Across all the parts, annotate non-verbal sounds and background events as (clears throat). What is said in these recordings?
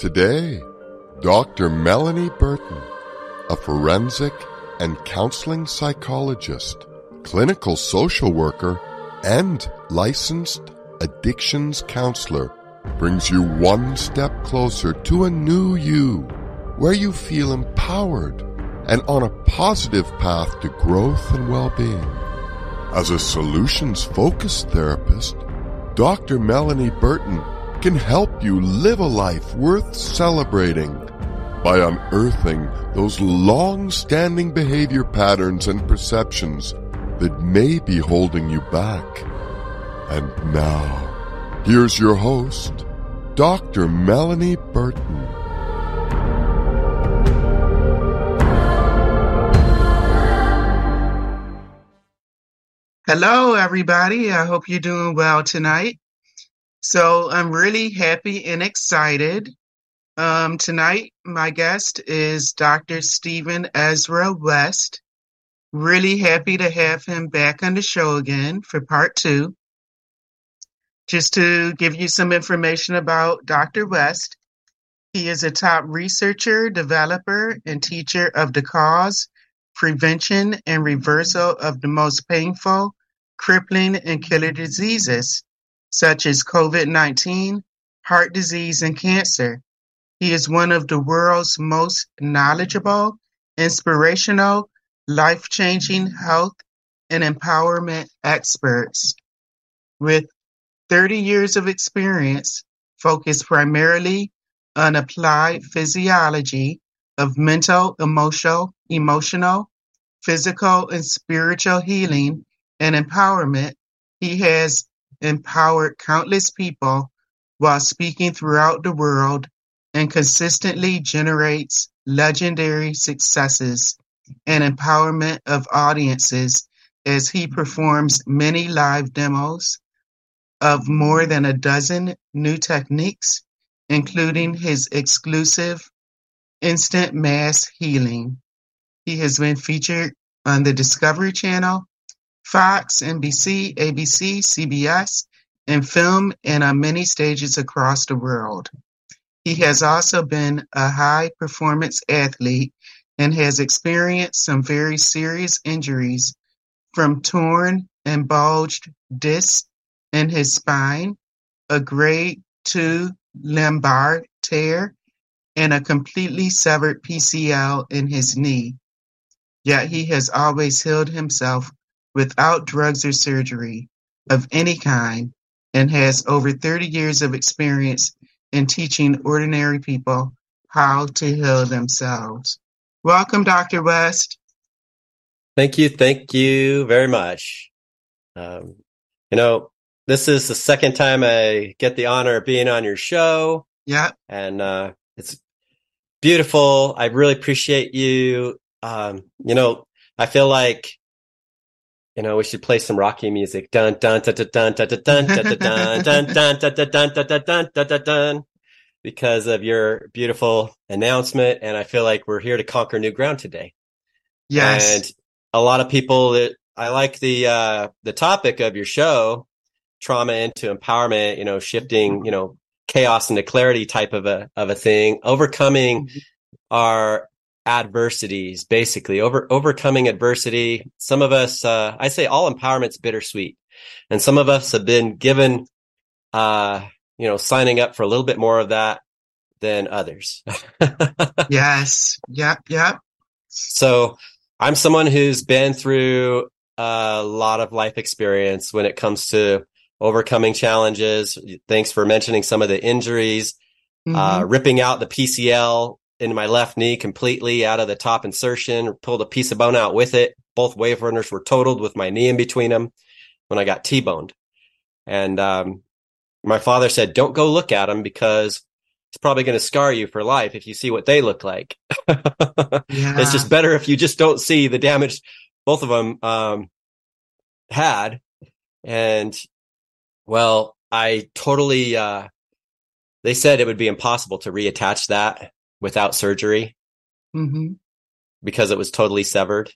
Today, Dr. Melanie Burton, a forensic and counseling psychologist, clinical social worker, and licensed addictions counselor, brings you one step closer to a new you, where you feel empowered and on a positive path to growth and well-being. As a solutions focused therapist, Dr. Melanie Burton can help you live a life worth celebrating by unearthing those long-standing behavior patterns and perceptions that may be holding you back. And now, here's your host, Dr. Melanie Burton. Hello, everybody. I hope you're doing well tonight. So I'm really happy and excited. Um, tonight, my guest is Dr. Stephen Ezra West. Really happy to have him back on the show again for part two. Just to give you some information about Dr. West, he is a top researcher, developer, and teacher of the cause, prevention, and reversal of the most painful, crippling, and killer diseases such as COVID-19, heart disease, and cancer. He is one of the world's most knowledgeable, inspirational, life-changing health and empowerment experts. With 30 years of experience focused primarily on applied physiology of mental, emotional, emotional, physical, and spiritual healing and empowerment, he has empowered countless people while speaking throughout the world and consistently generates legendary successes and empowerment of audiences as he performs many live demos of more than a dozen new techniques, including his exclusive instant mass healing. He has been featured on the Discovery Channel, Fox, NBC, ABC, CBS, in film and on many stages across the world. He has also been a high performance athlete and has experienced some very serious injuries from torn and bulged discs in his spine, a grade 2 lumbar tear, and a completely severed PCL in his knee. Yet he has always healed himself without drugs or surgery of any kind and has over thirty years of experience in teaching ordinary people how to heal themselves. Welcome, Dr. West. Thank you. Thank you very much. Um, you know, this is the second time I get the honor of being on your show. Yeah. And, uh, it's beautiful. I really appreciate you. Um, you know, I feel like you know, we should play some Rocky music. Dun dun dun dun dun dun dun dun dun dun dun dun dun dun dun dun dun dun because of your beautiful announcement. And I feel like we're here to conquer new ground today. Yes. And a lot of people that I like the uh the topic of your show, trauma into empowerment, you know, shifting, you know, chaos into clarity type of a of a thing, overcoming our adversities, basically over overcoming adversity. Some of us, uh, I say all empowerment's bittersweet and some of us have been given, uh, you know, signing up for a little bit more of that than others. (laughs) yes. Yep. Yep. So I'm someone who's been through a lot of life experience when it comes to overcoming challenges. Thanks for mentioning some of the injuries, mm-hmm. uh, ripping out the PCL in my left knee completely out of the top insertion, pulled a piece of bone out with it. Both wave runners were totaled with my knee in between them when I got T-boned. And um, my father said, don't go look at them because it's probably going to scar you for life if you see what they look like. yeah. (laughs) It's just better if you just don't see the damage both of them um, had. And well, I totally, uh, they said it would be impossible to reattach that without surgery mm-hmm. because it was totally severed.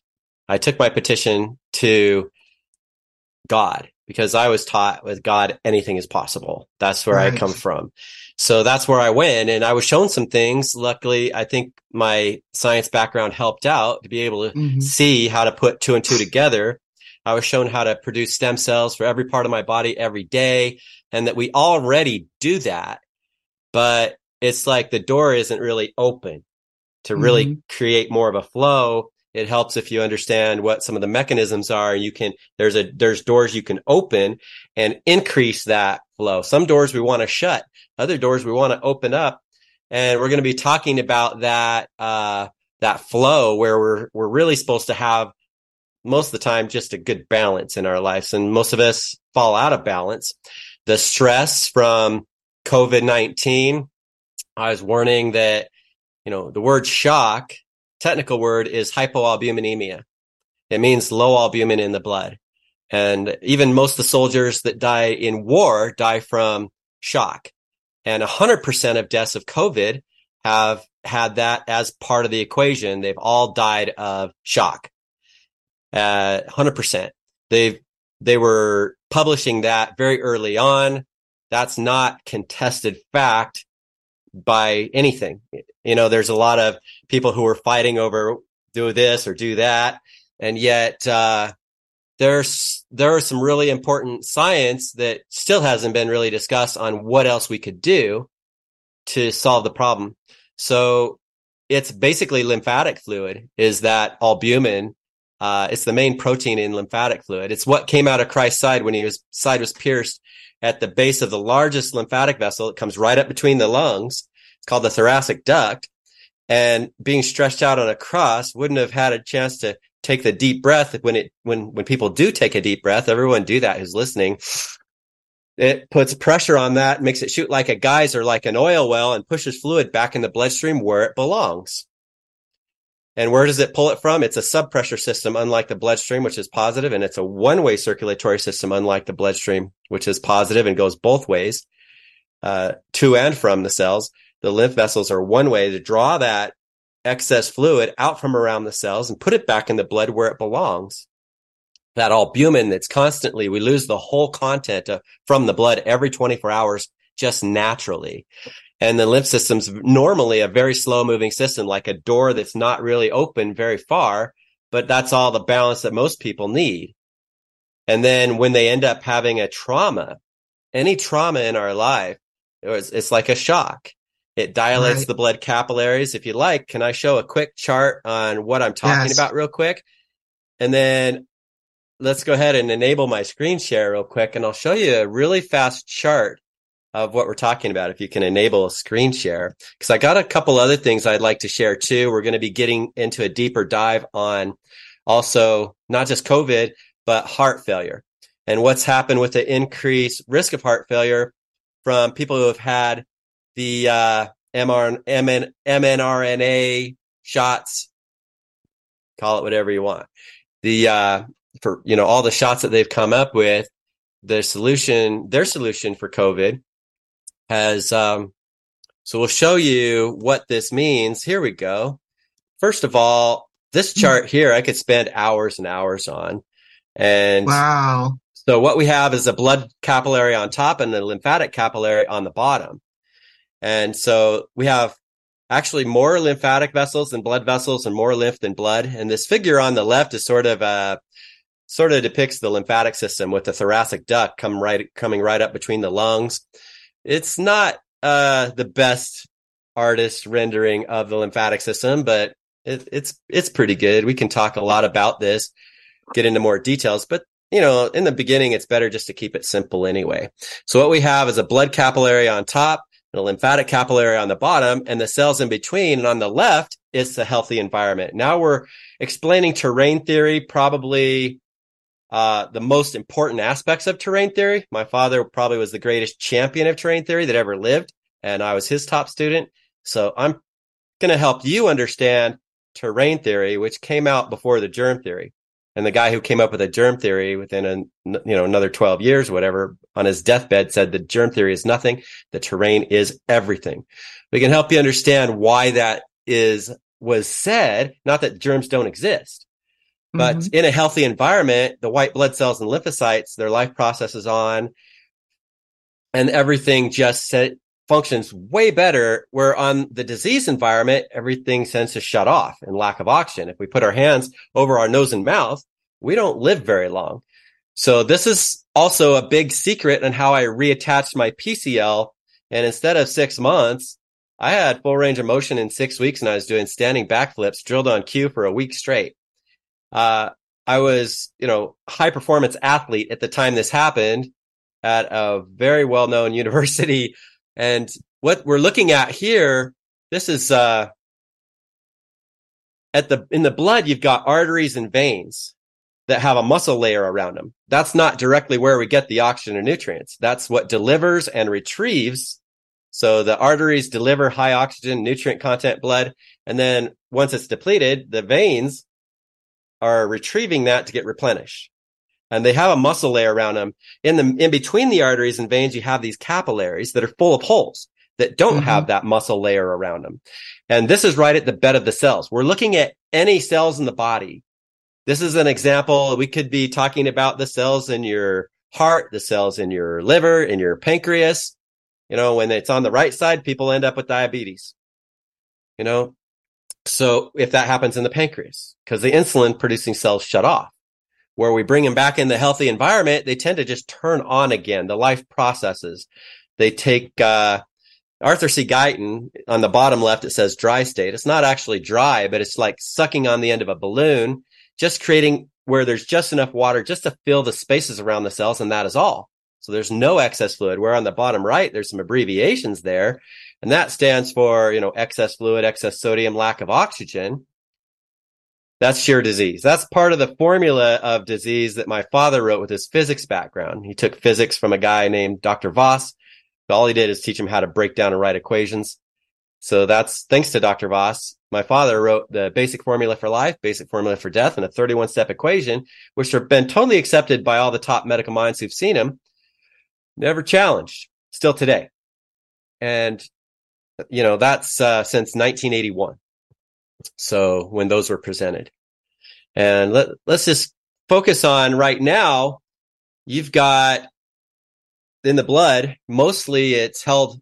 I took my petition to God because I was taught with God, anything is possible. That's where Right. I come from. So that's where I went and I was shown some things. Luckily, I think my science background helped out to be able to Mhm. see how to put two and two together. I was shown how to produce stem cells for every part of my body every day and that we already do that. But it's like the door isn't really open to really create more of a flow. It helps if you understand what some of the mechanisms are. And you can, there's a, there's doors you can open and increase that flow. Some doors we want to shut, other doors we want to open up. And we're going to be talking about that, uh, that flow where we're, we're really supposed to have most of the time just a good balance in our lives. And most of us fall out of balance. The stress from COVID-19, I was warning that, you know, the word shock, technical word is hypoalbuminemia. It means low albumin in the blood. And even most of the soldiers that die in war die from shock. And 100% of deaths of COVID have had that as part of the equation. They've all died of shock. Uh, 100%. They've, they were publishing that very early on. That's not contested fact by anything. You know, there's a lot of people who are fighting over do this or do that. And yet, uh, there's, there are some really important science that still hasn't been really discussed on what else we could do to solve the problem. So it's basically lymphatic fluid is that albumin. Uh, it's the main protein in lymphatic fluid. It's what came out of Christ's side when he was side was pierced at the base of the largest lymphatic vessel. It comes right up between the lungs. It's called the thoracic duct. And being stretched out on a cross wouldn't have had a chance to take the deep breath when it when when people do take a deep breath. Everyone do that who's listening. It puts pressure on that, makes it shoot like a geyser, like an oil well, and pushes fluid back in the bloodstream where it belongs. And where does it pull it from? It's a subpressure system, unlike the bloodstream, which is positive, and it's a one-way circulatory system, unlike the bloodstream, which is positive and goes both ways, uh, to and from the cells. The lymph vessels are one way to draw that excess fluid out from around the cells and put it back in the blood where it belongs. That albumin that's constantly, we lose the whole content of, from the blood every 24 hours just naturally. And the lymph system's normally a very slow moving system, like a door that's not really open very far, but that's all the balance that most people need. And then when they end up having a trauma, any trauma in our life, it's, it's like a shock. It dilates Right. the blood capillaries. If you like, can I show a quick chart on what I'm talking Yes. about real quick? And then let's go ahead and enable my screen share real quick and I'll show you a really fast chart of what we're talking about if you can enable a screen share because I got a couple other things I'd like to share too. We're going to be getting into a deeper dive on also not just COVID, but heart failure and what's happened with the increased risk of heart failure from people who have had the uh, MR, MN, mRNA shots. Call it whatever you want. The uh, for you know all the shots that they've come up with, the solution, their solution for COVID has. Um, so we'll show you what this means. Here we go. First of all, this chart here I could spend hours and hours on, and Wow. so what we have is a blood capillary on top and a lymphatic capillary on the bottom. And so we have actually more lymphatic vessels than blood vessels and more lymph than blood. And this figure on the left is sort of uh sort of depicts the lymphatic system with the thoracic duct come right coming right up between the lungs. It's not uh the best artist rendering of the lymphatic system, but it, it's it's pretty good. We can talk a lot about this, get into more details, but you know, in the beginning, it's better just to keep it simple anyway. So what we have is a blood capillary on top and a lymphatic capillary on the bottom and the cells in between. And on the left is the healthy environment. Now we're explaining terrain theory, probably uh, the most important aspects of terrain theory. My father probably was the greatest champion of terrain theory that ever lived, and I was his top student. So I'm going to help you understand terrain theory, which came out before the germ theory. And the guy who came up with a germ theory within a, you know, another 12 years, whatever, on his deathbed said the germ theory is nothing. The terrain is everything. We can help you understand why that is, was said. Not that germs don't exist, But mm-hmm. in a healthy environment, the white blood cells and lymphocytes, their life process is on and everything just set, functions way better. Where on the disease environment, everything tends to shut off and lack of oxygen. If we put our hands over our nose and mouth, we don't live very long. So this is also a big secret on how I reattached my PCL. And instead of six months, I had full range of motion in six weeks and I was doing standing backflips drilled on cue for a week straight. Uh, I was, you know, high performance athlete at the time this happened at a very well known (laughs) university. And what we're looking at here, this is, uh, at the, in the blood, you've got arteries and veins that have a muscle layer around them. That's not directly where we get the oxygen and nutrients. That's what delivers and retrieves. So the arteries deliver high oxygen, nutrient content blood. And then once it's depleted, the veins are retrieving that to get replenished. And they have a muscle layer around them. In the, in between the arteries and veins, you have these capillaries that are full of holes that don't mm-hmm. have that muscle layer around them. And this is right at the bed of the cells. We're looking at any cells in the body this is an example. We could be talking about the cells in your heart, the cells in your liver, in your pancreas. You know, when it's on the right side, people end up with diabetes. You know, so if that happens in the pancreas, because the insulin producing cells shut off, where we bring them back in the healthy environment, they tend to just turn on again. The life processes. They take, uh, Arthur C. Guyton on the bottom left, it says dry state. It's not actually dry, but it's like sucking on the end of a balloon just creating where there's just enough water just to fill the spaces around the cells, and that is all. So there's no excess fluid. Where on the bottom right, there's some abbreviations there, and that stands for, you know, excess fluid, excess sodium, lack of oxygen. That's sheer disease. That's part of the formula of disease that my father wrote with his physics background. He took physics from a guy named Dr. Voss. All he did is teach him how to break down and write equations. So that's thanks to Dr. Voss. My father wrote the basic formula for life, basic formula for death, and a 31 step equation, which have been totally accepted by all the top medical minds who've seen him. Never challenged, still today. And, you know, that's uh, since 1981. So when those were presented. And let, let's just focus on right now. You've got in the blood, mostly it's held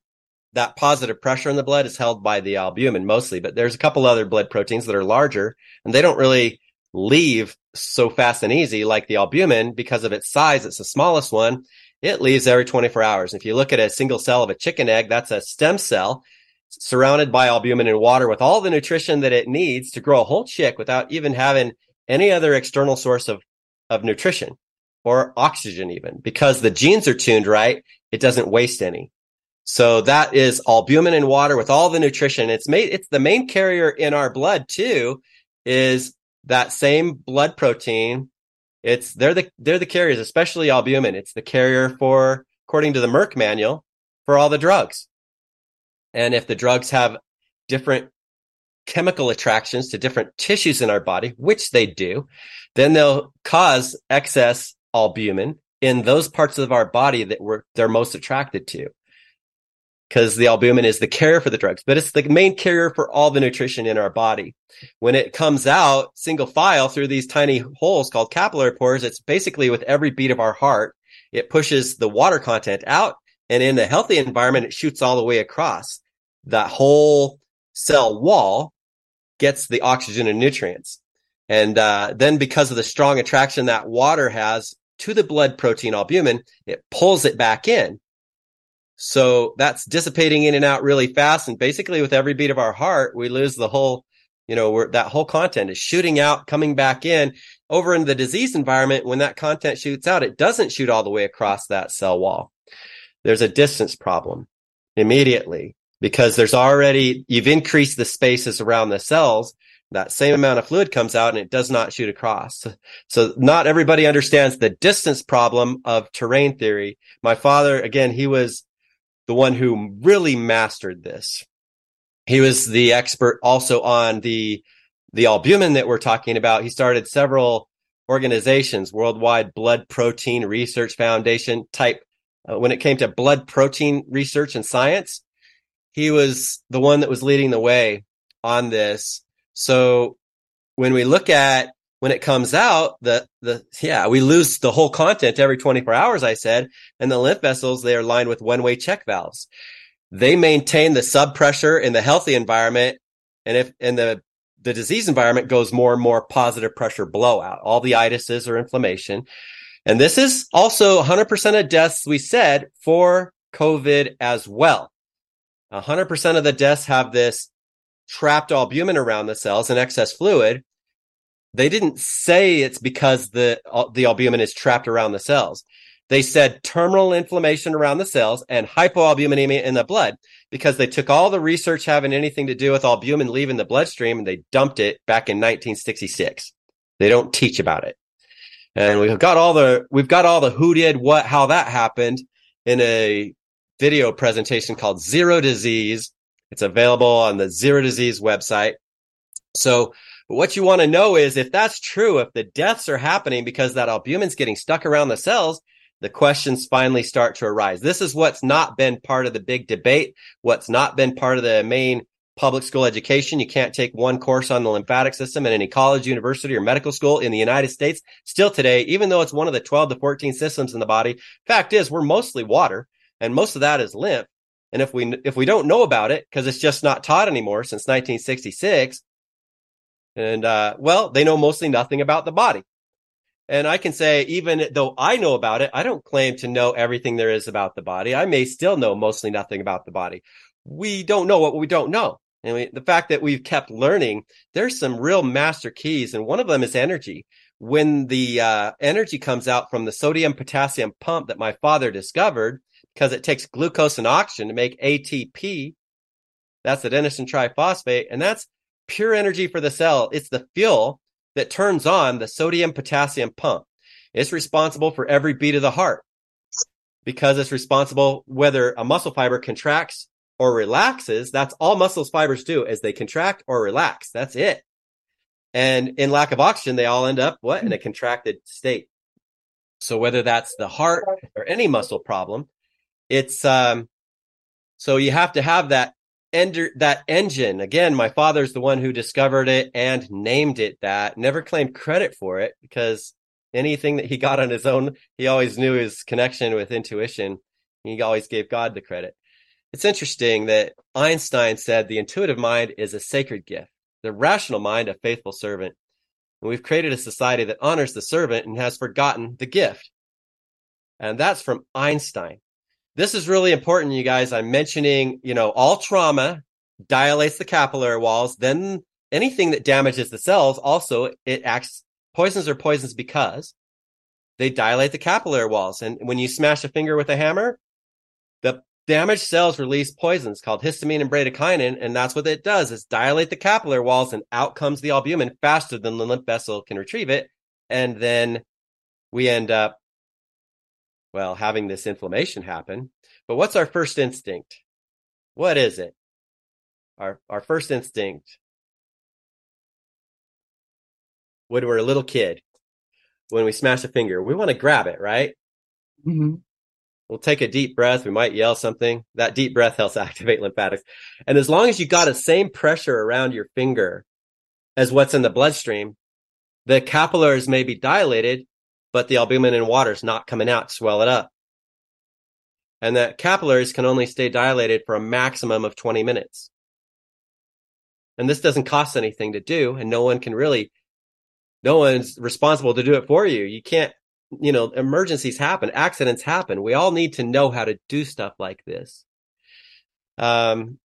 that positive pressure in the blood is held by the albumin mostly, but there's a couple other blood proteins that are larger and they don't really leave so fast and easy like the albumin because of its size. It's the smallest one. It leaves every 24 hours. If you look at a single cell of a chicken egg, that's a stem cell surrounded by albumin and water with all the nutrition that it needs to grow a whole chick without even having any other external source of, of nutrition or oxygen even because the genes are tuned right. It doesn't waste any. So that is albumin and water with all the nutrition. It's made, it's the main carrier in our blood too, is that same blood protein. It's, they're the, they're the carriers, especially albumin. It's the carrier for, according to the Merck manual, for all the drugs. And if the drugs have different chemical attractions to different tissues in our body, which they do, then they'll cause excess albumin in those parts of our body that we're, they're most attracted to because the albumin is the carrier for the drugs, but it's the main carrier for all the nutrition in our body. When it comes out single file through these tiny holes called capillary pores, it's basically with every beat of our heart, it pushes the water content out. And in the healthy environment, it shoots all the way across. That whole cell wall gets the oxygen and nutrients. And uh, then because of the strong attraction that water has to the blood protein albumin, it pulls it back in. So that's dissipating in and out really fast. And basically with every beat of our heart, we lose the whole, you know, that whole content is shooting out, coming back in over in the disease environment. When that content shoots out, it doesn't shoot all the way across that cell wall. There's a distance problem immediately because there's already, you've increased the spaces around the cells that same amount of fluid comes out and it does not shoot across. So not everybody understands the distance problem of terrain theory. My father, again, he was the one who really mastered this. He was the expert also on the, the albumin that we're talking about. He started several organizations, Worldwide Blood Protein Research Foundation type. Uh, when it came to blood protein research and science, he was the one that was leading the way on this. So when we look at when it comes out, the, the, yeah, we lose the whole content every 24 hours, I said. And the lymph vessels, they are lined with one way check valves. They maintain the sub pressure in the healthy environment. And if, in the, the disease environment goes more and more positive pressure blowout, all the itises or inflammation. And this is also 100% of deaths we said for COVID as well. 100% of the deaths have this trapped albumin around the cells and excess fluid they didn't say it's because the the albumin is trapped around the cells. They said terminal inflammation around the cells and hypoalbuminemia in the blood because they took all the research having anything to do with albumin leaving the bloodstream and they dumped it back in 1966. They don't teach about it. And we've got all the we've got all the who did what how that happened in a video presentation called Zero Disease. It's available on the Zero Disease website. So what you want to know is if that's true, if the deaths are happening because that albumin's getting stuck around the cells, the questions finally start to arise. This is what's not been part of the big debate, what's not been part of the main public school education. You can't take one course on the lymphatic system in any college, university, or medical school in the United States. Still today, even though it's one of the 12 to 14 systems in the body, fact is we're mostly water and most of that is lymph. And if we, if we don't know about it, because it's just not taught anymore since 1966, and, uh, well, they know mostly nothing about the body. And I can say, even though I know about it, I don't claim to know everything there is about the body. I may still know mostly nothing about the body. We don't know what we don't know. And we, the fact that we've kept learning, there's some real master keys. And one of them is energy. When the uh, energy comes out from the sodium potassium pump that my father discovered, because it takes glucose and oxygen to make ATP, that's adenosine triphosphate. And that's pure energy for the cell. It's the fuel that turns on the sodium potassium pump. It's responsible for every beat of the heart because it's responsible whether a muscle fiber contracts or relaxes. That's all muscle fibers do is they contract or relax. That's it. And in lack of oxygen, they all end up what in a contracted state. So whether that's the heart or any muscle problem, it's, um, so you have to have that ender, that engine. Again my father's the one who discovered it and named it that never claimed credit for it because anything that he got on his own he always knew his connection with intuition. He always gave god the credit. It's interesting that einstein said the intuitive mind is a sacred gift the rational mind a faithful servant. And we've created a society that honors the servant and has forgotten the gift. And that's from einstein this is really important, you guys. I'm mentioning, you know, all trauma dilates the capillary walls. Then anything that damages the cells also it acts poisons or poisons because they dilate the capillary walls. And when you smash a finger with a hammer, the damaged cells release poisons called histamine and bradykinin, and that's what it does is dilate the capillary walls, and out comes the albumin faster than the lymph vessel can retrieve it, and then we end up well, having this inflammation happen. But what's our first instinct? What is it? Our, our first instinct when we're a little kid, when we smash a finger, we want to grab it, right? Mm-hmm. We'll take a deep breath. We might yell something. That deep breath helps (laughs) activate lymphatics. And as long as you got the same pressure around your finger as what's in the bloodstream, the capillaries may be dilated, but the albumin in water is not coming out swell it up. And that capillaries can only stay dilated for a maximum of 20 minutes. And this doesn't cost anything to do, and no one can really, no one's responsible to do it for you. You can't, you know, emergencies happen, accidents happen. We all need to know how to do stuff like this. Um,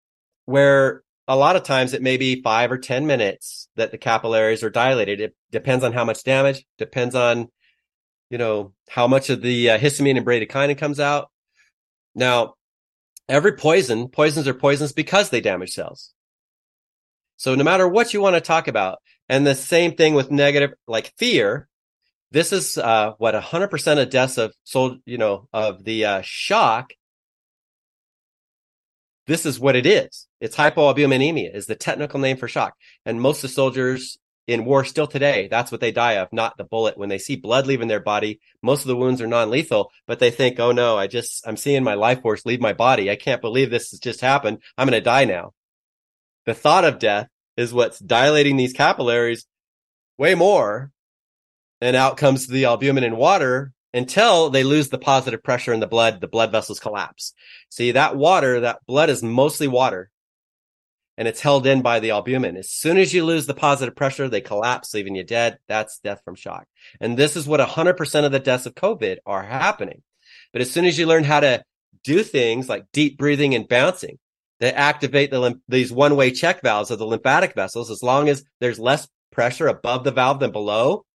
where a lot of times it may be five or 10 minutes that the capillaries are dilated. It depends on how much damage, depends on you know, how much of the uh, histamine and bradykinin comes out. Now, every poison, poisons are poisons because they damage cells. So no matter what you want to talk about, and the same thing with negative, like fear, this is uh, what 100% of deaths of sold, you know, of the uh, shock. This is what it is. It's hypoalbuminemia is the technical name for shock. And most of the soldiers in war still today. That's what they die of, not the bullet. When they see blood leaving their body, most of the wounds are non-lethal, but they think, oh no, I just, I'm seeing my life force leave my body. I can't believe this has just happened. I'm going to die now. The thought of death is what's dilating these capillaries way more and out comes the albumin in water until they lose the positive pressure in the blood. The blood vessels collapse. See that water, that blood is mostly water and it's held in by the albumin. As soon as you lose the positive pressure, they collapse, leaving you dead. That's death from shock. And this is what 100% of the deaths of COVID are happening. But as soon as you learn how to do things like deep breathing and bouncing that activate the these one-way check valves of the lymphatic vessels, as long as there's less pressure above the valve than below,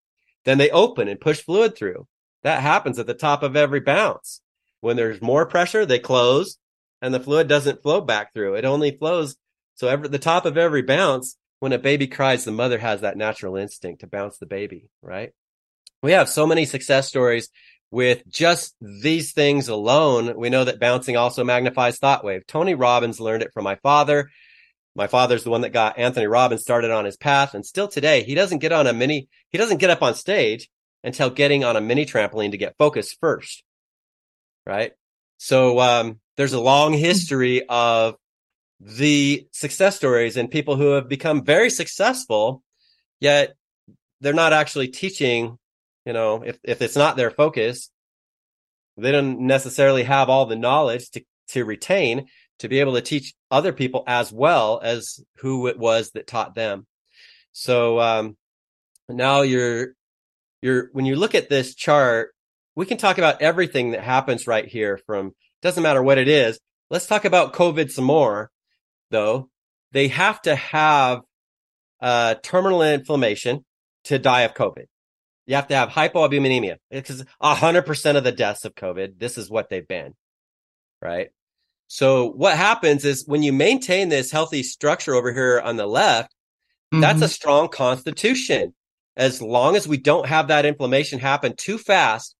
then they open and push fluid through. That happens at the top of every bounce. When there's more pressure, they close and the fluid doesn't flow back through. It only flows. So every the top of every bounce, when a baby cries, the mother has that natural instinct to bounce the baby, right? We have so many success stories with just these things alone. We know that bouncing also magnifies thought wave. Tony Robbins learned it from my father. My father's the one that got Anthony Robbins started on his path. And still today, he doesn't get on a mini, he doesn't get up on stage until getting on a mini trampoline to get focused first. Right. So, um, there's a long history of the success stories and people who have become very successful, yet they're not actually teaching, you know, if, if it's not their focus, they don't necessarily have all the knowledge to, to retain to be able to teach other people as well as who it was that taught them. So, um, now you're you're when you look at this chart, we can talk about everything that happens right here from doesn't matter what it is. Let's talk about COVID some more though. They have to have uh, terminal inflammation to die of COVID. You have to have hypoalbuminemia because 100% of the deaths of COVID, this is what they've been. Right. So what happens is when you maintain this healthy structure over here on the left, mm-hmm. that's a strong constitution as long as we don't have that inflammation happen too fast,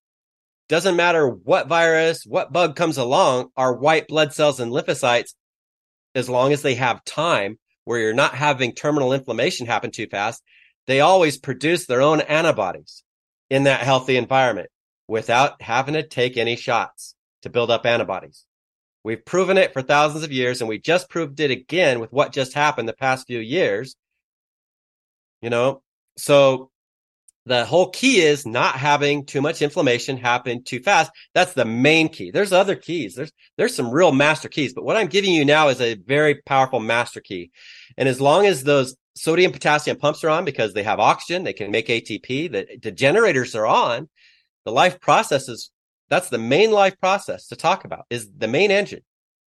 doesn't matter what virus, what bug comes along, our white blood cells and lymphocytes, as long as they have time where you're not having terminal inflammation happen too fast, they always produce their own antibodies in that healthy environment without having to take any shots to build up antibodies. We've proven it for thousands of years and we just proved it again with what just happened the past few years. You know, so the whole key is not having too much inflammation happen too fast. That's the main key. There's other keys. There's, there's some real master keys, but what I'm giving you now is a very powerful master key. And as long as those sodium potassium pumps are on because they have oxygen, they can make ATP, the, the generators are on, the life processes, that's the main life process to talk about is the main engine.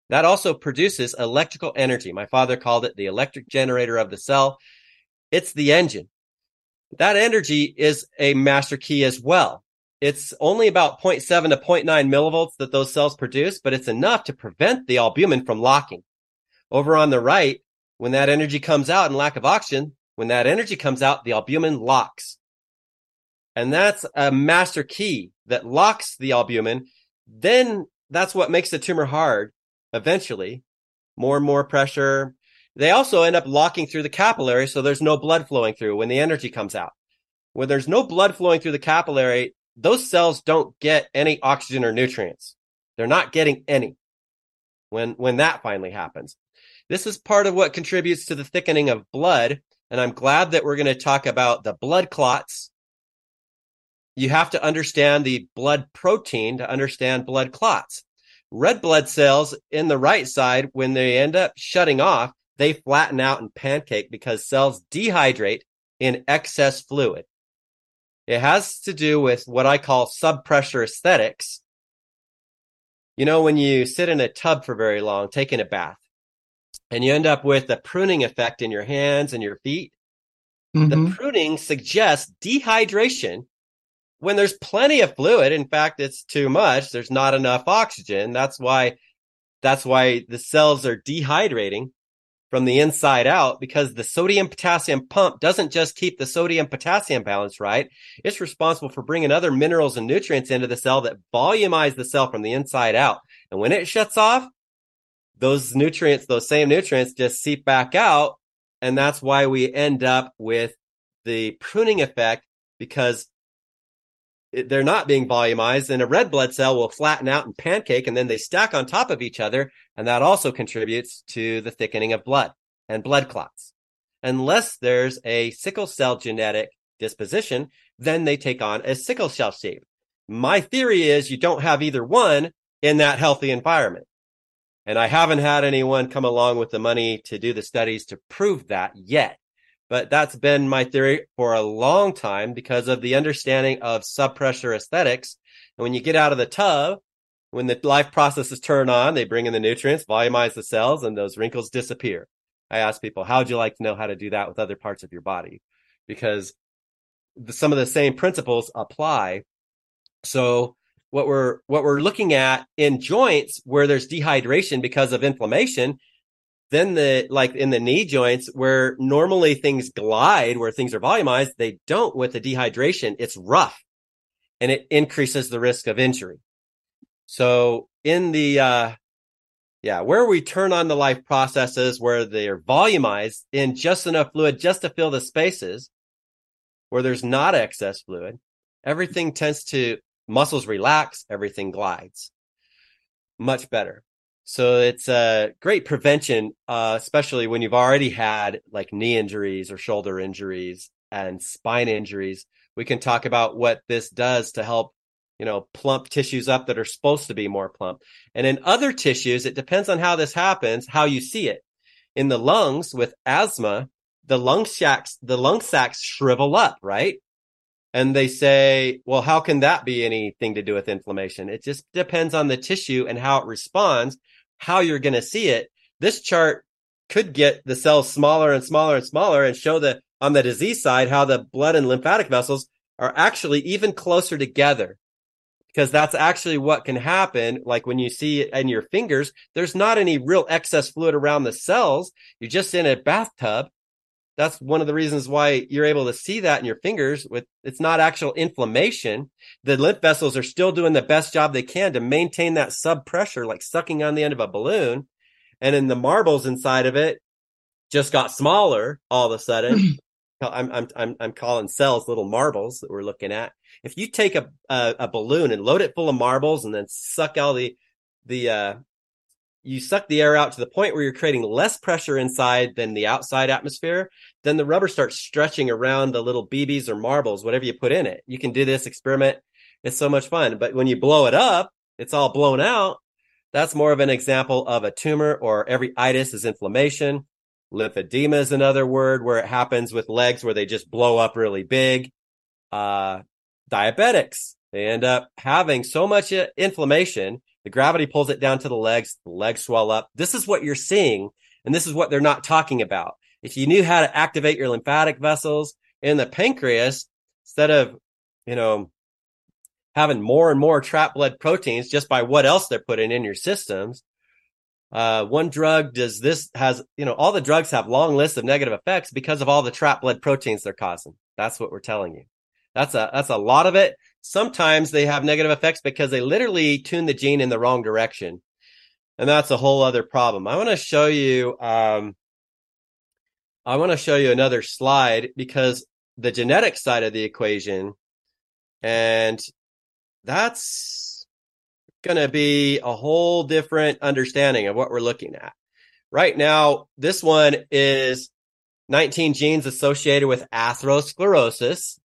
That also produces electrical energy. My father called it the electric generator of the cell. It's the engine that energy is a master key as well. It's only about 0.7 to 0.9 millivolts that those cells produce, but it's enough to prevent the albumin from locking. Over on the right, when that energy comes out and lack of oxygen, when that energy comes out, the albumin locks. And that's a master key that locks the albumin. Then that's what makes the tumor hard eventually. More and more pressure, they also end up locking through the capillary, so there's no blood flowing through when the energy comes out. When there's no blood flowing through the capillary, those cells don't get any oxygen or nutrients. They're not getting any when, when that finally happens. This is part of what contributes to the thickening of blood. And I'm glad that we're going to talk about the blood clots. You have to understand the blood protein to understand blood clots. Red blood cells in the right side, when they end up shutting off, they flatten out and pancake because cells dehydrate in excess fluid. It has to do with what I call subpressure aesthetics. You know, when you sit in a tub for very long, taking a bath, and you end up with a pruning effect in your hands and your feet, mm-hmm. the pruning suggests dehydration when there's plenty of fluid. In fact, it's too much. There's not enough oxygen. That's why, that's why the cells are dehydrating from the inside out because the sodium potassium pump doesn't just keep the sodium potassium balance right. It's responsible for bringing other minerals and nutrients into the cell that volumize the cell from the inside out. And when it shuts off, those nutrients, those same nutrients just seep back out. And that's why we end up with the pruning effect because they're not being volumized and a red blood cell will flatten out and pancake and then they stack on top of each other. And that also contributes to the thickening of blood and blood clots. Unless there's a sickle cell genetic disposition, then they take on a sickle cell shape. My theory is you don't have either one in that healthy environment. And I haven't had anyone come along with the money to do the studies to prove that yet. But that's been my theory for a long time because of the understanding of subpressure aesthetics. And when you get out of the tub, when the life processes turn on, they bring in the nutrients, volumize the cells, and those wrinkles disappear. I ask people, how would you like to know how to do that with other parts of your body? Because the, some of the same principles apply. So what we're what we're looking at in joints where there's dehydration because of inflammation then the like in the knee joints where normally things glide where things are volumized they don't with the dehydration it's rough and it increases the risk of injury so in the uh yeah where we turn on the life processes where they're volumized in just enough fluid just to fill the spaces where there's not excess fluid everything tends to muscles relax, everything glides. Much better. So it's a great prevention, uh, especially when you've already had like knee injuries or shoulder injuries and spine injuries. We can talk about what this does to help, you know, plump tissues up that are supposed to be more plump. And in other tissues, it depends on how this happens, how you see it. In the lungs with asthma, the lung sacs, the lung sacs shrivel up, right? and they say, well, how can that be anything to do with inflammation? It just depends on the tissue and how it responds, how you're going to see it. This chart could get the cells smaller and smaller and smaller and show the on the disease side, how the blood and lymphatic vessels are actually even closer together. Because that's actually what can happen. Like when you see it in your fingers, there's not any real excess fluid around the cells. You're just in a bathtub that's one of the reasons why you're able to see that in your fingers with it's not actual inflammation. The lymph vessels are still doing the best job they can to maintain that sub pressure like sucking on the end of a balloon. And then the marbles inside of it just got smaller all of a sudden. (clears throat) I'm, I'm i'm i'm calling cells little marbles that we're looking at. If you take a, a, a balloon and load it full of marbles and then suck all the the uh you suck the air out to the point where you're creating less pressure inside than the outside atmosphere, then the rubber starts stretching around the little BBs or marbles, whatever you put in it. You can do this experiment. It's so much fun. But when you blow it up, it's all blown out. That's more of an example of a tumor or every itis is inflammation. Lymphedema is another word where it happens with legs where they just blow up really big. Uh, diabetics, they end up having so much inflammation the gravity pulls it down to the legs. The legs swell up. This is what you're seeing. And this is what they're not talking about. If you knew how to activate your lymphatic vessels in the pancreas, instead of, you know, having more and more trapped blood proteins just by what else they're putting in your systems, uh, one drug does this has, you know, all the drugs have long lists of negative effects because of all the trapped blood proteins they're causing. That's what we're telling you. That's a, that's a lot of it. Sometimes they have negative effects because they literally tune the gene in the wrong direction. And that's a whole other problem. I want to show you, um, I want to show you another slide because the genetic side of the equation, and that's going to be a whole different understanding of what we're looking at. Right now, this one is 19 genes associated with atherosclerosis.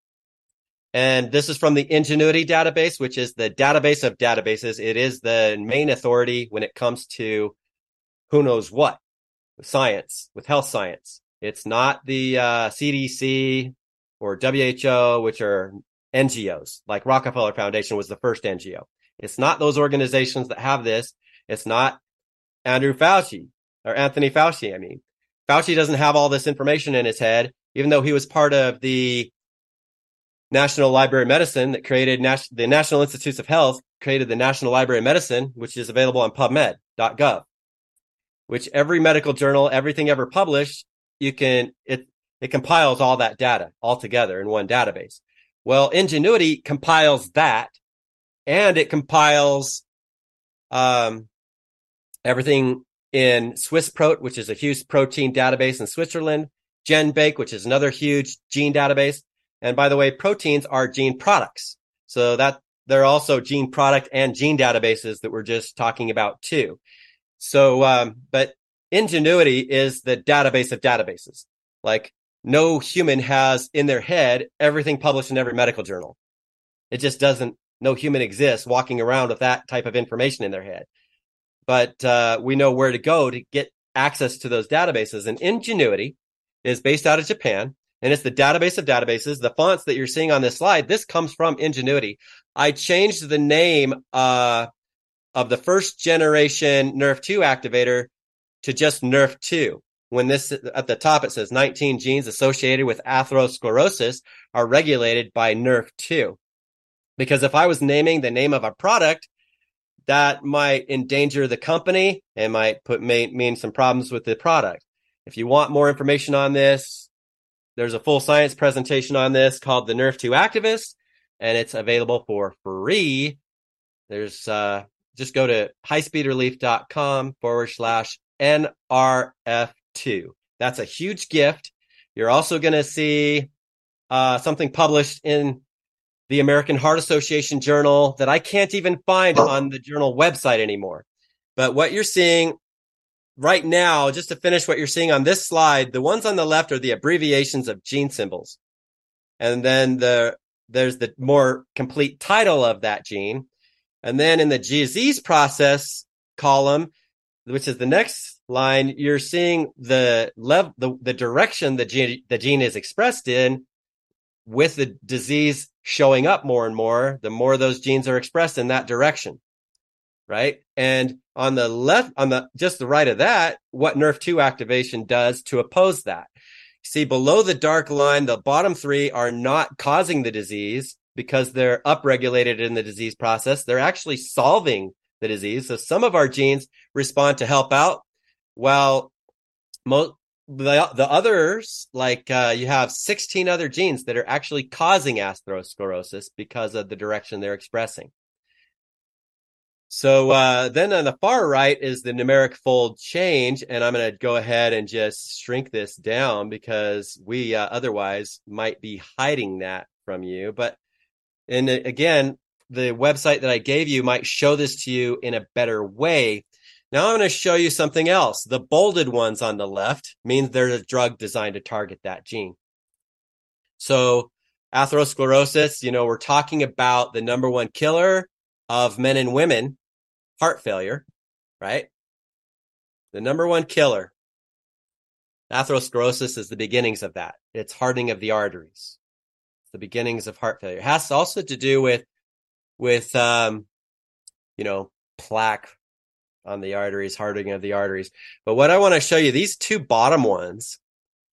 And this is from the Ingenuity database, which is the database of databases. It is the main authority when it comes to who knows what with science, with health science. It's not the uh, CDC or WHO, which are NGOs, like Rockefeller Foundation was the first NGO. It's not those organizations that have this. It's not Andrew Fauci or Anthony Fauci. I mean, Fauci doesn't have all this information in his head, even though he was part of the National Library of Medicine that created Nas- the National Institutes of Health created the National Library of Medicine, which is available on PubMed.gov, which every medical journal, everything ever published, you can it it compiles all that data all together in one database. Well, Ingenuity compiles that, and it compiles um, everything in SwissProt, which is a huge protein database in Switzerland, GenBank, which is another huge gene database, and by the way, proteins are gene products. So that they're also gene product and gene databases that we're just talking about too. So, um, but Ingenuity is the database of databases. Like no human has in their head everything published in every medical journal. It just doesn't, no human exists walking around with that type of information in their head. But uh, we know where to go to get access to those databases. And Ingenuity is based out of Japan, and it's the database of databases. The fonts that you're seeing on this slide, this comes from Ingenuity. I changed the name uh, of the first generation Nerf 2 activator to just Nerf 2 when this at the top it says 19 genes associated with atherosclerosis are regulated by NRF2. Because if I was naming the name of a product, that might endanger the company and might put may, mean some problems with the product. If you want more information on this, there's a full science presentation on this called the Nerf2 Activist, and it's available for free. There's uh, just go to highspeedrelief.com forward slash NRF two. That's a huge gift. You're also going to see uh, something published in the American Heart Association journal that I can't even find on the journal website anymore. But what you're seeing right now, just to finish what you're seeing on this slide, the ones on the left are the abbreviations of gene symbols. And then the, there's the more complete title of that gene. And then in the disease process column, which is the next line, you're seeing the level, the, the direction the gene, the gene is expressed in with the disease showing up more and more, the more those genes are expressed in that direction. Right. And on the left, on the just the right of that, what NRF2 activation does to oppose that. See below the dark line, the bottom three are not causing the disease because they're upregulated in the disease process. They're actually solving the disease. So some of our genes respond to help out while most the, the others, like uh, you have 16 other genes that are actually causing atherosclerosis because of the direction they're expressing. So uh, then on the far right is the numeric fold change, and I'm going to go ahead and just shrink this down because we uh, otherwise might be hiding that from you. But and again, the website that I gave you might show this to you in a better way. Now I'm going to show you something else. The bolded ones on the left means there's a drug designed to target that gene. So atherosclerosis, you know, we're talking about the number one killer of men and women, heart failure, right? The number one killer. Atherosclerosis is the beginnings of that. It's hardening of the arteries. It's the beginnings of heart failure. It has also to do with, with, um, you know, plaque on the arteries, hardening of the arteries. But what I want to show you, these two bottom ones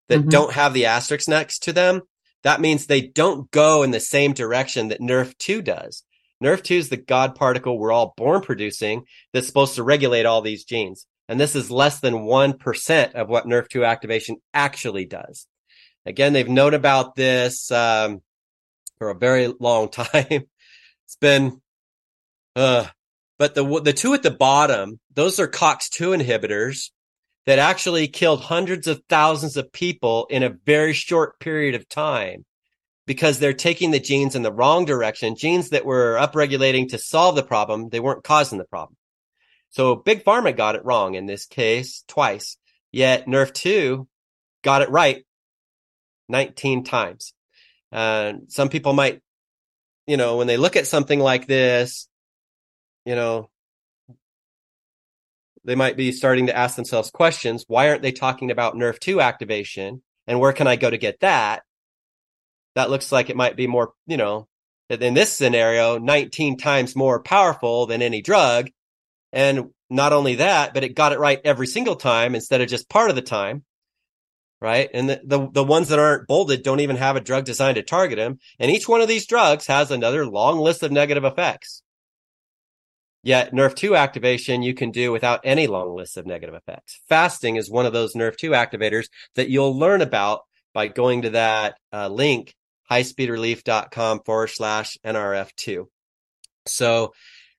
that mm-hmm. don't have the asterisk next to them, that means they don't go in the same direction that Nerf 2 does. Nerf 2 is the God particle we're all born producing that's supposed to regulate all these genes. And this is less than 1% of what Nerf 2 activation actually does. Again, they've known about this um, for a very long (laughs) time. it's been uh, but the the two at the bottom, those are COX2 inhibitors that actually killed hundreds of thousands of people in a very short period of time because they're taking the genes in the wrong direction, genes that were upregulating to solve the problem, they weren't causing the problem. So Big Pharma got it wrong in this case twice. Yet NRF2 got it right 19 times. Uh, some people might, you know, when they look at something like this, you know, they might be starting to ask themselves questions. Why aren't they talking about Nerf 2 activation? And where can I go to get that? That looks like it might be more, you know, in this scenario, 19 times more powerful than any drug. And not only that, but it got it right every single time instead of just part of the time. Right. And the, the, the ones that aren't bolded don't even have a drug designed to target them. And each one of these drugs has another long list of negative effects. Yet Nerf 2 activation you can do without any long list of negative effects. Fasting is one of those Nerf 2 activators that you'll learn about by going to that uh, link, highspeedrelief.com forward slash NRF2. So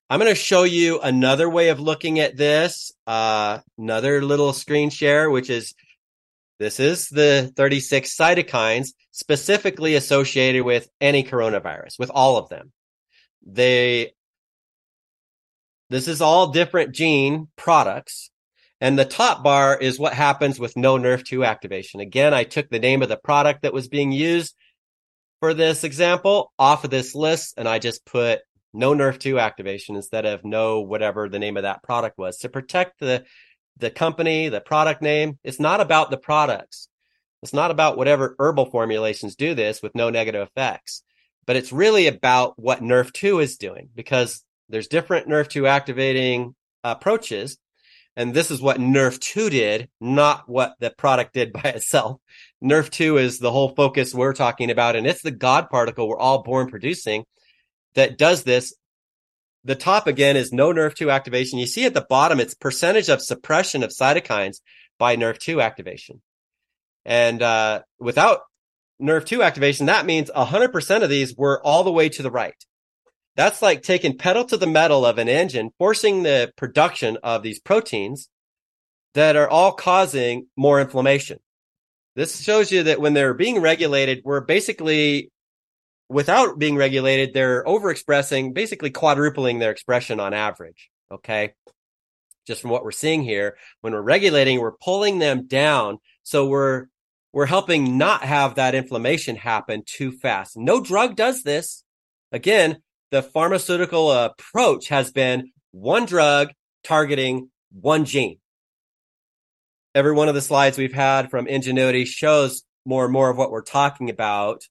I'm going to show you another way of looking at this, uh, another little screen share, which is this is the 36 cytokines specifically associated with any coronavirus, with all of them. They this is all different gene products. And the top bar is what happens with no Nrf2 activation. Again, I took the name of the product that was being used for this example off of this list and I just put no nerf 2 activation instead of no whatever the name of that product was to protect the the company, the product name. It's not about the products. It's not about whatever herbal formulations do this with no negative effects, but it's really about what nerf 2 is doing because there's different nerf 2 activating approaches. And this is what Nrf2 did, not what the product did by (laughs) itself. Nrf2 is the whole focus we're talking about. And it's the God particle we're all born producing that does this. The top again is no Nrf2 activation. You see at the bottom, it's percentage of suppression of cytokines by Nrf2 activation. And uh, without Nrf2 activation, that means 100% of these were all the way to the right. That's like taking pedal to the metal of an engine, forcing the production of these proteins that are all causing more inflammation. This shows you that when they're being regulated, we're basically, without being regulated, they're overexpressing, basically quadrupling their expression on average. Okay. Just from what we're seeing here, when we're regulating, we're pulling them down. So we're, we're helping not have that inflammation happen too fast. No drug does this. Again, the pharmaceutical uh, approach has been one drug targeting one gene. Every one of the slides we've had from Ingenuity shows more and more of what we're talking about,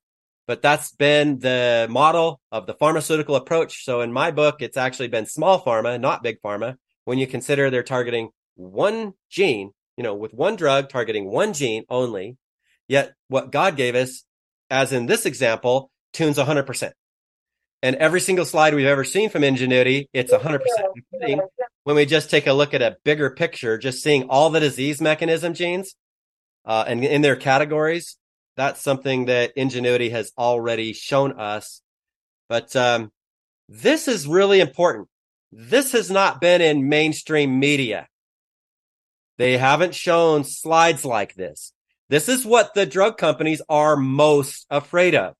but that's been the model of the pharmaceutical approach. So in my book, it's actually been small pharma, not big pharma, when you consider they're targeting one gene, you know, with one drug targeting one gene only. Yet what God gave us, as in this example, tunes 100%. And every single slide we've ever seen from Ingenuity, it's 100%. When we just take a look at a bigger picture, just seeing all the disease mechanism genes uh, and in their categories, that's something that Ingenuity has already shown us. But um, this is really important. This has not been in mainstream media. They haven't shown slides like this. This is what the drug companies are most afraid of.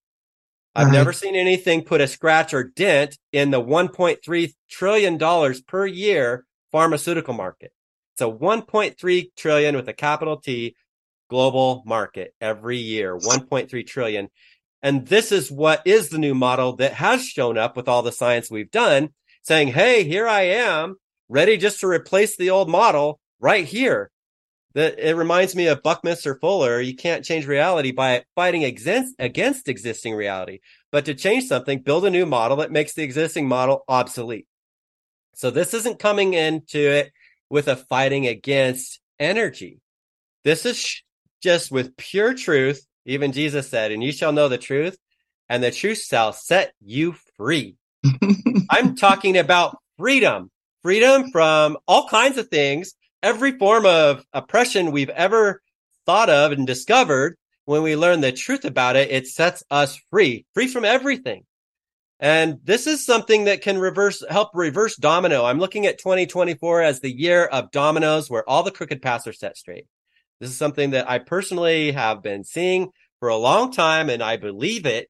I've never seen anything put a scratch or dent in the 1.3 trillion dollars per year pharmaceutical market. It's a 1.3 trillion with a capital T global market every year, 1.3 trillion. And this is what is the new model that has shown up with all the science we've done saying, Hey, here I am ready just to replace the old model right here that it reminds me of Buckminster Fuller. You can't change reality by fighting against, against existing reality, but to change something, build a new model that makes the existing model obsolete. So this isn't coming into it with a fighting against energy. This is just with pure truth. Even Jesus said, and you shall know the truth and the truth shall set you free. (laughs) I'm talking about freedom, freedom from all kinds of things every form of oppression we've ever thought of and discovered, when we learn the truth about it, it sets us free, free from everything. And this is something that can reverse, help reverse domino. I'm looking at 2024 as the year of dominoes where all the crooked paths are set straight. This is something that I personally have been seeing for a long time and I believe it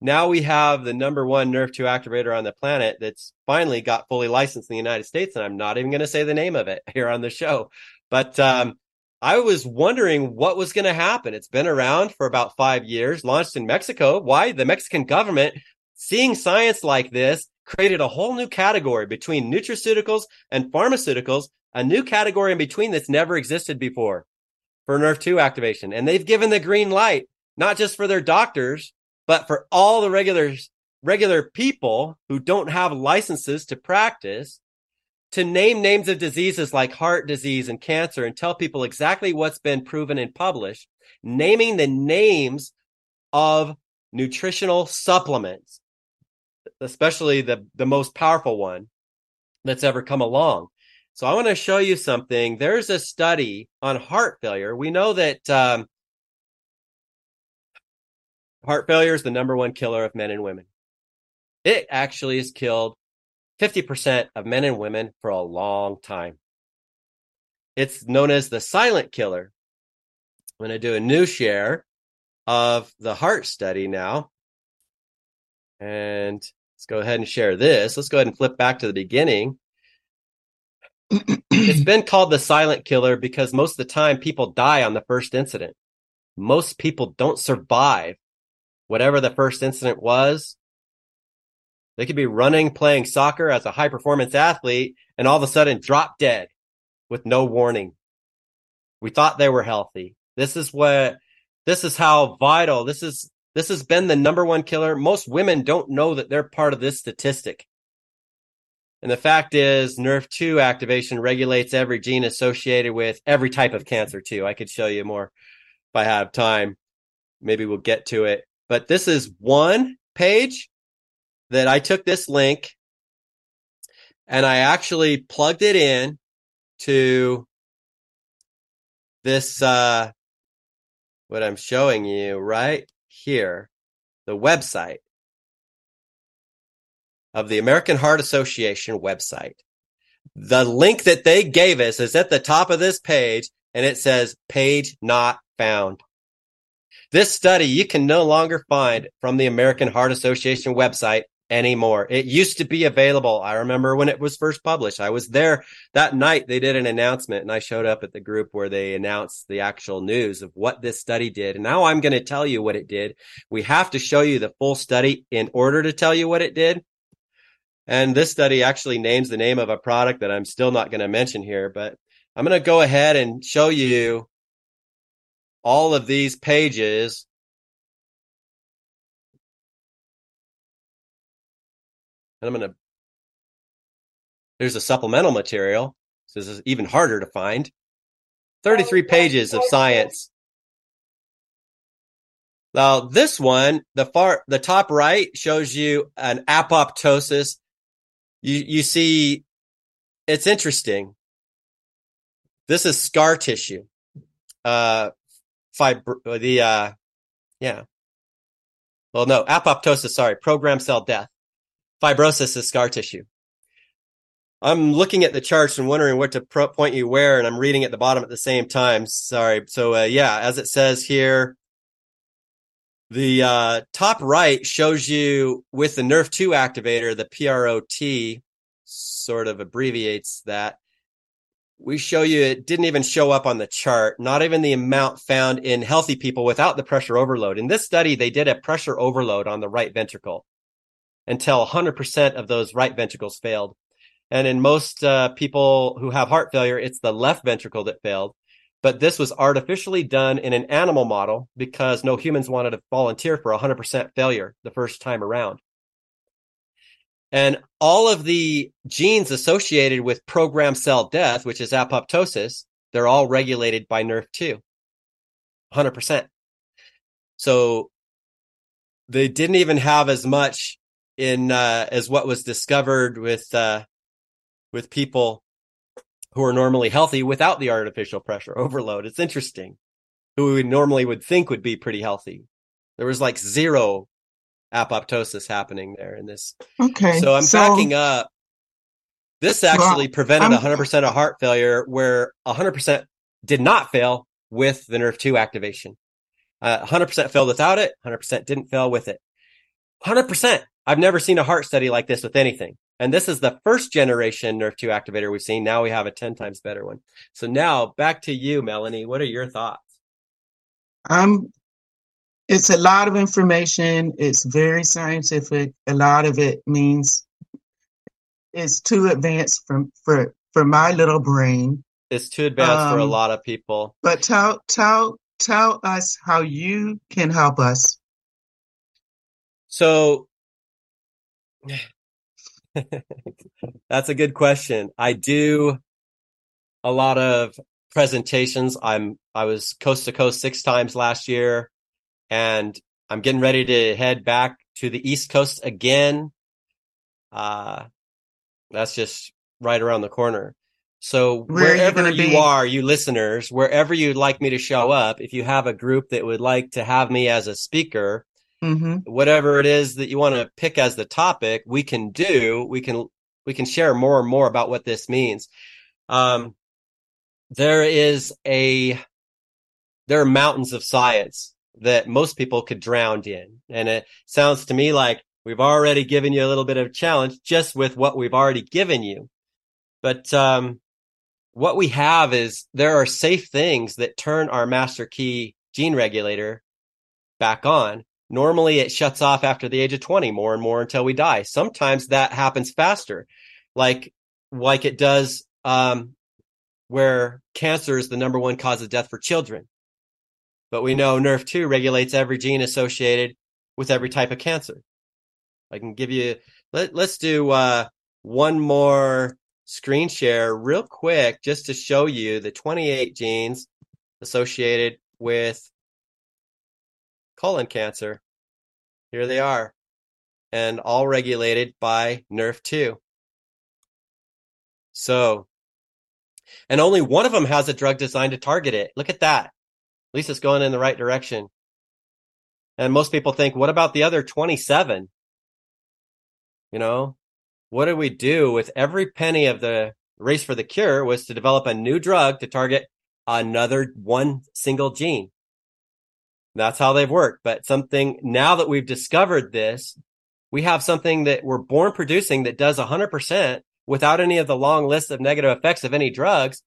now we have the number one Nrf2 activator on the planet that's finally got fully licensed in the United States. And I'm not even going to say the name of it (laughs) here on the show. But um, I was wondering what was going to happen. It's been around for about five years, launched in Mexico. Why? The Mexican government, seeing science like this, created a whole new category between nutraceuticals and pharmaceuticals, a new category in between that's never existed before for Nrf2 activation. And they've given the green light, not just for their doctors, but for all the regular, regular people who don't have licenses to practice, to name names of diseases like heart disease and cancer and tell people exactly what's been proven and published, naming the names of nutritional supplements, especially the, the most powerful one that's ever come along. So I want to show you something. There's a study on heart failure. We know that um, heart failure is the number one killer of men and women. It actually has killed 50% of men and women for a long time. It's known as the silent killer. I'm going to do a new share of the heart study now. And let's go ahead and share this. Let's go ahead and flip back to the beginning. (clears throat) it's been called the silent killer because most of the time people die on the first incident. Most people don't survive whatever the first incident was. They could be running, playing soccer as a high performance athlete and all of a sudden drop dead with no warning. We thought they were healthy. This is what, this is how vital, this is, this has been the number one killer. Most women don't know that they're part of this statistic. And the fact is, NRF2 activation regulates every gene associated with every type of cancer, too. I could show you more if I have time. Maybe we'll get to it. But this is one page that I took this link and I actually plugged it in to this, uh, what I'm showing you right here, the website of the American Heart Association website. The link that they gave us is at the top of this page and it says page not found. This study you can no longer find from the American Heart Association website anymore. It used to be available. I remember when it was first published. I was there that night. They did an announcement and I showed up at the group where they announced the actual news of what this study did. And now I'm going to tell you what it did. We have to show you the full study in order to tell you what it did. And this study actually names the name of a product that I'm still not going to mention here, but I'm going to go ahead and show you all of these pages And I'm going to, there's a supplemental material. So this is even harder to find. 33 pages of science. Now this one, the far, the top right shows you an apoptosis. You, you see, it's interesting. This is scar tissue. Uh, fibro, the, uh, yeah. Well, no, apoptosis, sorry, programmed cell death fibrosis is scar tissue. I'm looking at the charts and wondering what to pro- point you where, and I'm reading at the bottom at the same time. Sorry. So, uh, yeah, as it says here, the uh, top right shows you with the NRF2 activator, the PROT sort of abbreviates that. We show you it didn't even show up on the chart, not even the amount found in healthy people without the pressure overload. In this study, they did a pressure overload on the right ventricle until 100% of those right ventricles failed. And in most uh, people who have heart failure, it's the left ventricle that failed. But this was artificially done in an animal model because no humans wanted to volunteer for 100% failure the first time around. And all of the genes associated with programmed cell death, which is apoptosis, they're all regulated by NRF2. 100%. So they didn't even have as much in uh, as what was discovered with uh, with people who are normally healthy without the artificial pressure overload. It's interesting. Who we normally would think would be pretty healthy. There was like zero apoptosis happening there in this. Okay. So I'm so, backing up. This actually Well, prevented I'm- 100% of heart failure where 100% did not fail with the NRF2 activation. Uh, 100% failed without it. 100% didn't fail with it. 100%. I've never seen a heart study like this with anything. And this is the first generation NRF2 activator we've seen. Now we have a 10 times better one. So now back to you, Melanie. What are your thoughts? I'm it's a lot of information. It's very scientific. A lot of it means it's too advanced for for for my little brain. It's too advanced for a Um, lot of people. But tell tell tell us how you can help us. So (laughs) that's a good question. I do a lot of presentations. I'm I was coast to coast six times last year and I'm getting ready to head back to the East Coast again. Uh that's just right around the corner. So Where are you wherever you are, you listeners, wherever you'd like me to show up, if you have a group that would like to have me as a speaker, hmm whatever it is that you want to pick as the topic, we can do. We can we can share more and more about what this means. Um, there is a there are mountains of science that most people could drown in, and it sounds to me like we've already given you a little bit of challenge just with what we've already given you. But um, what we have is there are safe things that turn our master key gene regulator back on. Normally it shuts off after the age of 20 more and more until we die. Sometimes that happens faster, like, like it does, um, where cancer is the number one cause of death for children. But we know NRF2 regulates every gene associated with every type of cancer. I can give you, let, let's do, uh, one more screen share real quick just to show you the 28 genes associated with colon cancer. Here they are, and all regulated by NRF2. So, and only one of them has a drug designed to target it. Look at that. Least it's going in the right direction. And most people think, what about the other 27? You know, what did we do with every penny of the race for the cure was to develop a new drug to target another one single gene. That's how they've worked. But something now that we've discovered this, we have something that we're born producing that does 100% without any of the long list of negative effects of any drugs.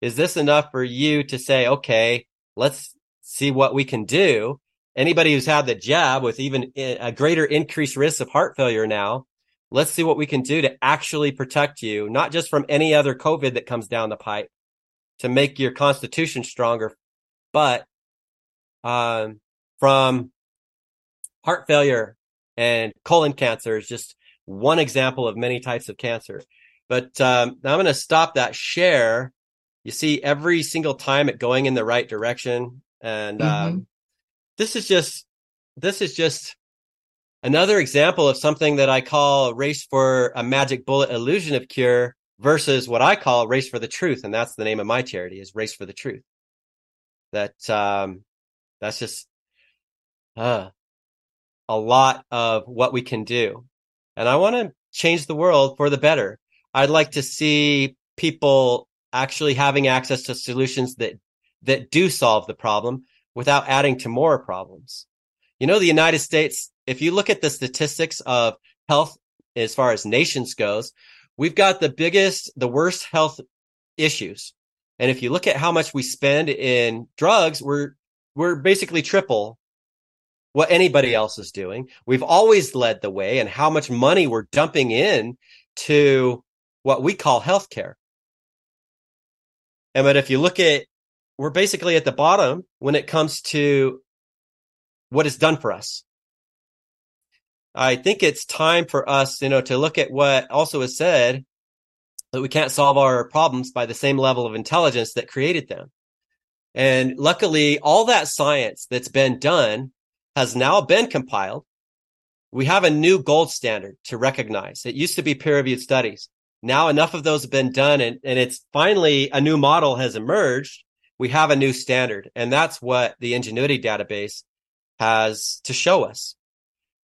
Is this enough for you to say, okay, let's see what we can do? Anybody who's had the jab with even a greater increased risk of heart failure now, let's see what we can do to actually protect you, not just from any other COVID that comes down the pipe to make your constitution stronger, but um, from heart failure and colon cancer is just one example of many types of cancer. But um, I'm going to stop that share. You see every single time it going in the right direction, and mm-hmm. um, this is just this is just another example of something that I call race for a magic bullet illusion of cure versus what I call race for the truth, and that's the name of my charity is Race for the Truth. That um, that's just uh, a lot of what we can do. And I want to change the world for the better. I'd like to see people actually having access to solutions that, that do solve the problem without adding to more problems. You know, the United States, if you look at the statistics of health as far as nations goes, we've got the biggest, the worst health issues. And if you look at how much we spend in drugs, we're we're basically triple what anybody else is doing. We've always led the way and how much money we're dumping in to what we call healthcare. And but if you look at, we're basically at the bottom when it comes to what is done for us. I think it's time for us, you know, to look at what also is said that we can't solve our problems by the same level of intelligence that created them. And luckily, all that science that's been done has now been compiled. We have a new gold standard to recognize. It used to be peer reviewed studies. Now enough of those have been done and, and it's finally a new model has emerged. We have a new standard and that's what the ingenuity database has to show us.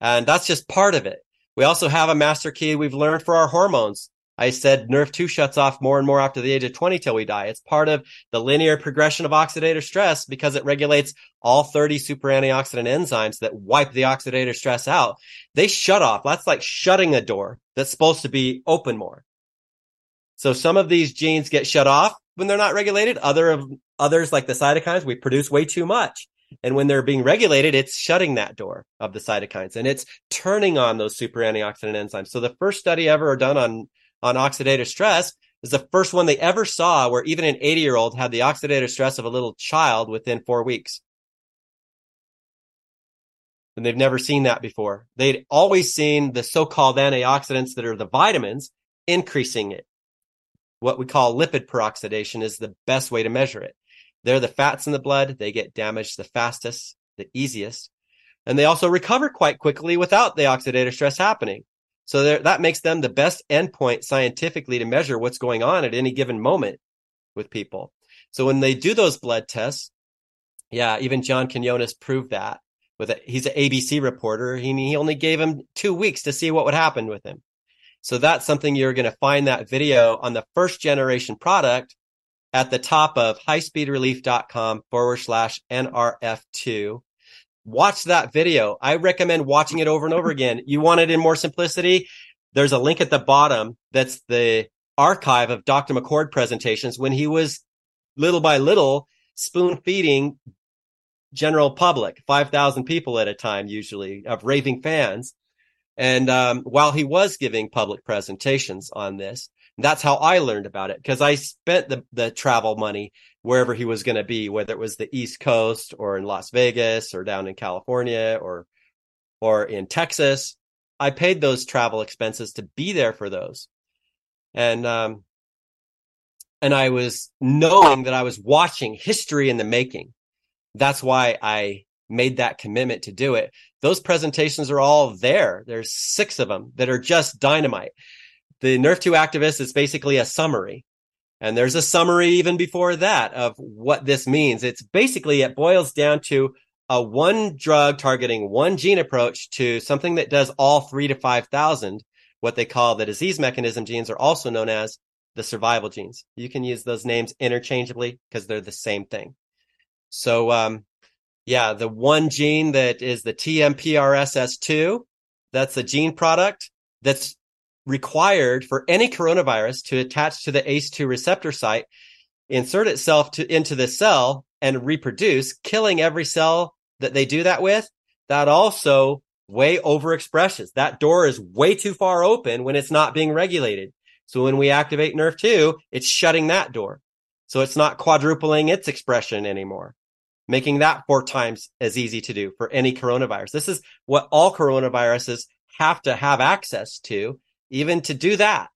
And that's just part of it. We also have a master key we've learned for our hormones I said NRF2 shuts off more and more after the age of 20 till we die. It's part of the linear progression of oxidative stress because it regulates all 30 super antioxidant enzymes that wipe the oxidative stress out. They shut off. That's like shutting a door that's supposed to be open more. So some of these genes get shut off when they're not regulated. Other of others like the cytokines, we produce way too much. And when they're being regulated, it's shutting that door of the cytokines and it's turning on those super antioxidant enzymes. So the first study ever done on on oxidative stress is the first one they ever saw where even an 80 year old had the oxidative stress of a little child within four weeks. And they've never seen that before. They'd always seen the so-called antioxidants that are the vitamins increasing it. What we call lipid peroxidation is the best way to measure it. They're the fats in the blood. They get damaged the fastest, the easiest. And they also recover quite quickly without the oxidative stress happening. So that makes them the best endpoint scientifically to measure what's going on at any given moment with people. So when they do those blood tests, yeah, even John Quinones proved that with a, he's an ABC reporter. He, he only gave him two weeks to see what would happen with him. So that's something you're going to find that video on the first generation product at the top of highspeedrelief.com forward slash NRF2 watch that video. I recommend watching it over and over again. You want it in more simplicity? There's a link at the bottom. That's the archive of Dr. McCord presentations when he was little by little spoon feeding general public, 5,000 people at a time, usually of raving fans. And um, while he was giving public presentations on this, that's how I learned about it because I spent the, the travel money wherever he was going to be, whether it was the East Coast or in Las Vegas or down in California or or in Texas. I paid those travel expenses to be there for those. And um and I was knowing that I was watching history in the making. That's why I made that commitment to do it. Those presentations are all there. There's six of them that are just dynamite. The Nerf 2 activist is basically a summary. And there's a summary even before that of what this means. It's basically, it boils down to a one drug targeting one gene approach to something that does all three to 5,000. What they call the disease mechanism genes are also known as the survival genes. You can use those names interchangeably because they're the same thing. So, um, yeah, the one gene that is the TMPRSS2, that's a gene product that's required for any coronavirus to attach to the ACE2 receptor site, insert itself to, into the cell and reproduce, killing every cell that they do that with. That also way overexpresses. That door is way too far open when it's not being regulated. So when we activate nerf 2, it's shutting that door. So it's not quadrupling its expression anymore, making that four times as easy to do for any coronavirus. This is what all coronaviruses have to have access to, even to do that.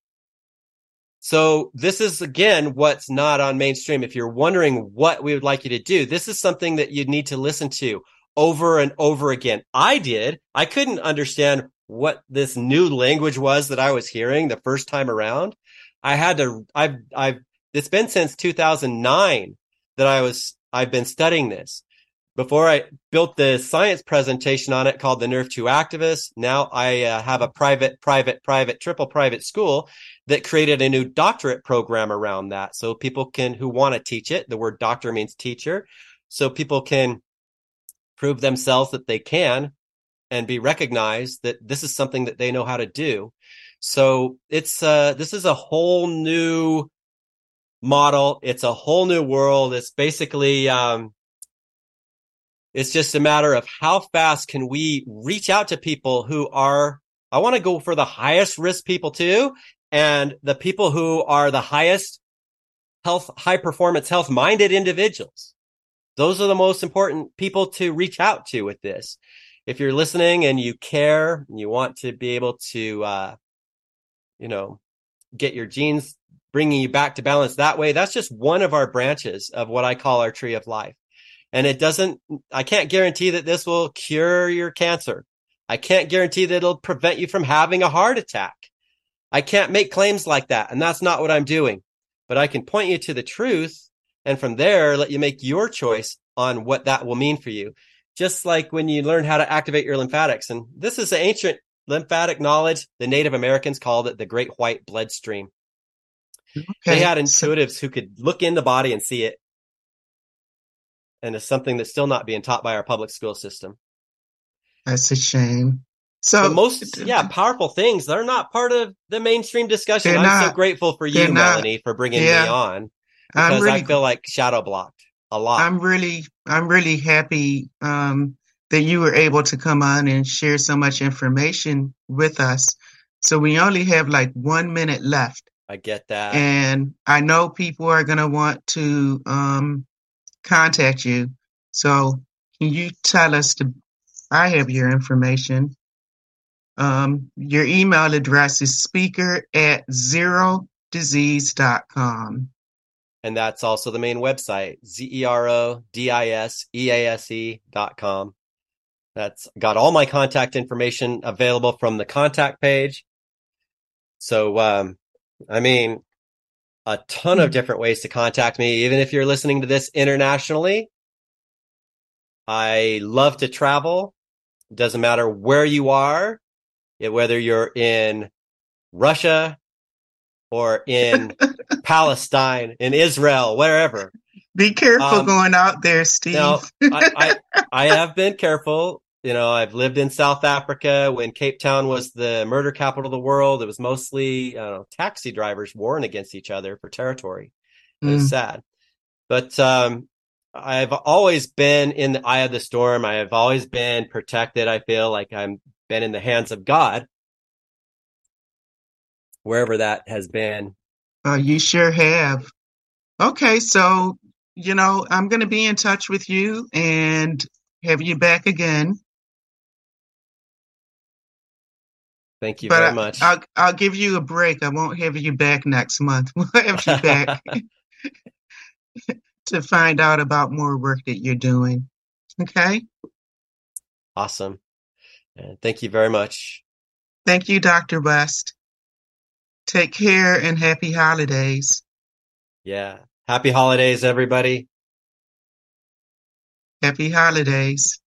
So this is again what's not on mainstream. If you're wondering what we would like you to do, this is something that you need to listen to over and over again. I did. I couldn't understand what this new language was that I was hearing the first time around. I had to, I've, I've, it's been since 2009 that I was, I've been studying this. Before I built the science presentation on it called the Nerf 2 Activist, now I uh, have a private, private, private, triple private school that created a new doctorate program around that. So people can, who want to teach it, the word doctor means teacher. So people can prove themselves that they can and be recognized that this is something that they know how to do. So it's uh this is a whole new model. It's a whole new world. It's basically um it's just a matter of how fast can we reach out to people who are I want to go for the highest risk people too and the people who are the highest health high performance health minded individuals. Those are the most important people to reach out to with this. If you're listening and you care, and you want to be able to, uh, you know, get your genes bringing you back to balance that way, that's just one of our branches of what I call our tree of life. And it doesn't, I can't guarantee that this will cure your cancer. I can't guarantee that it'll prevent you from having a heart attack. I can't make claims like that. And that's not what I'm doing, but I can point you to the truth and from there let you make your choice on what that will mean for you. Just like when you learn how to activate your lymphatics. And this is ancient lymphatic knowledge. The Native Americans called it the Great White Bloodstream. Okay. They had intuitives who could look in the body and see it. And it's something that's still not being taught by our public school system. That's a shame. So the most, yeah, powerful things. They're not part of the mainstream discussion. I'm not, so grateful for you, Melanie, for bringing yeah. me on because really, I feel like shadow blocked a lot. I'm really, I'm really happy um, that you were able to come on and share so much information with us. So we only have like one minute left. I get that, and I know people are going to want to um, contact you. So can you tell us the? I have your information. Um, your email address is speaker at zero disease.com. And that's also the main website, Z-E-R-O-D-I-S-E-A-S-E dot com. That's got all my contact information available from the contact page. So, um, I mean, a ton of hmm. different ways to contact me, even if you're listening to this internationally. I love to travel. It doesn't matter where you are, whether you're in Russia, or in (laughs) Palestine, in Israel, wherever. Be careful um, going out there, Steve. I, I, I, have been careful. You know, I've lived in South Africa when Cape Town was the murder capital of the world. It was mostly know, taxi drivers warring against each other for territory. It was mm. sad. But um, I've always been in the eye of the storm. I have always been protected. I feel like I'm been in the hands of God, wherever that has been. Uh, you sure have. Okay, so you know I'm going to be in touch with you and have you back again. Thank you but very much. I'll I'll give you a break. I won't have you back next month. (laughs) We'll have you back (laughs) to find out about more work that you're doing. Okay. Awesome. And thank you very much. Thank you, Dr. West. Take care and happy holidays. Yeah. Happy holidays, everybody. Happy holidays.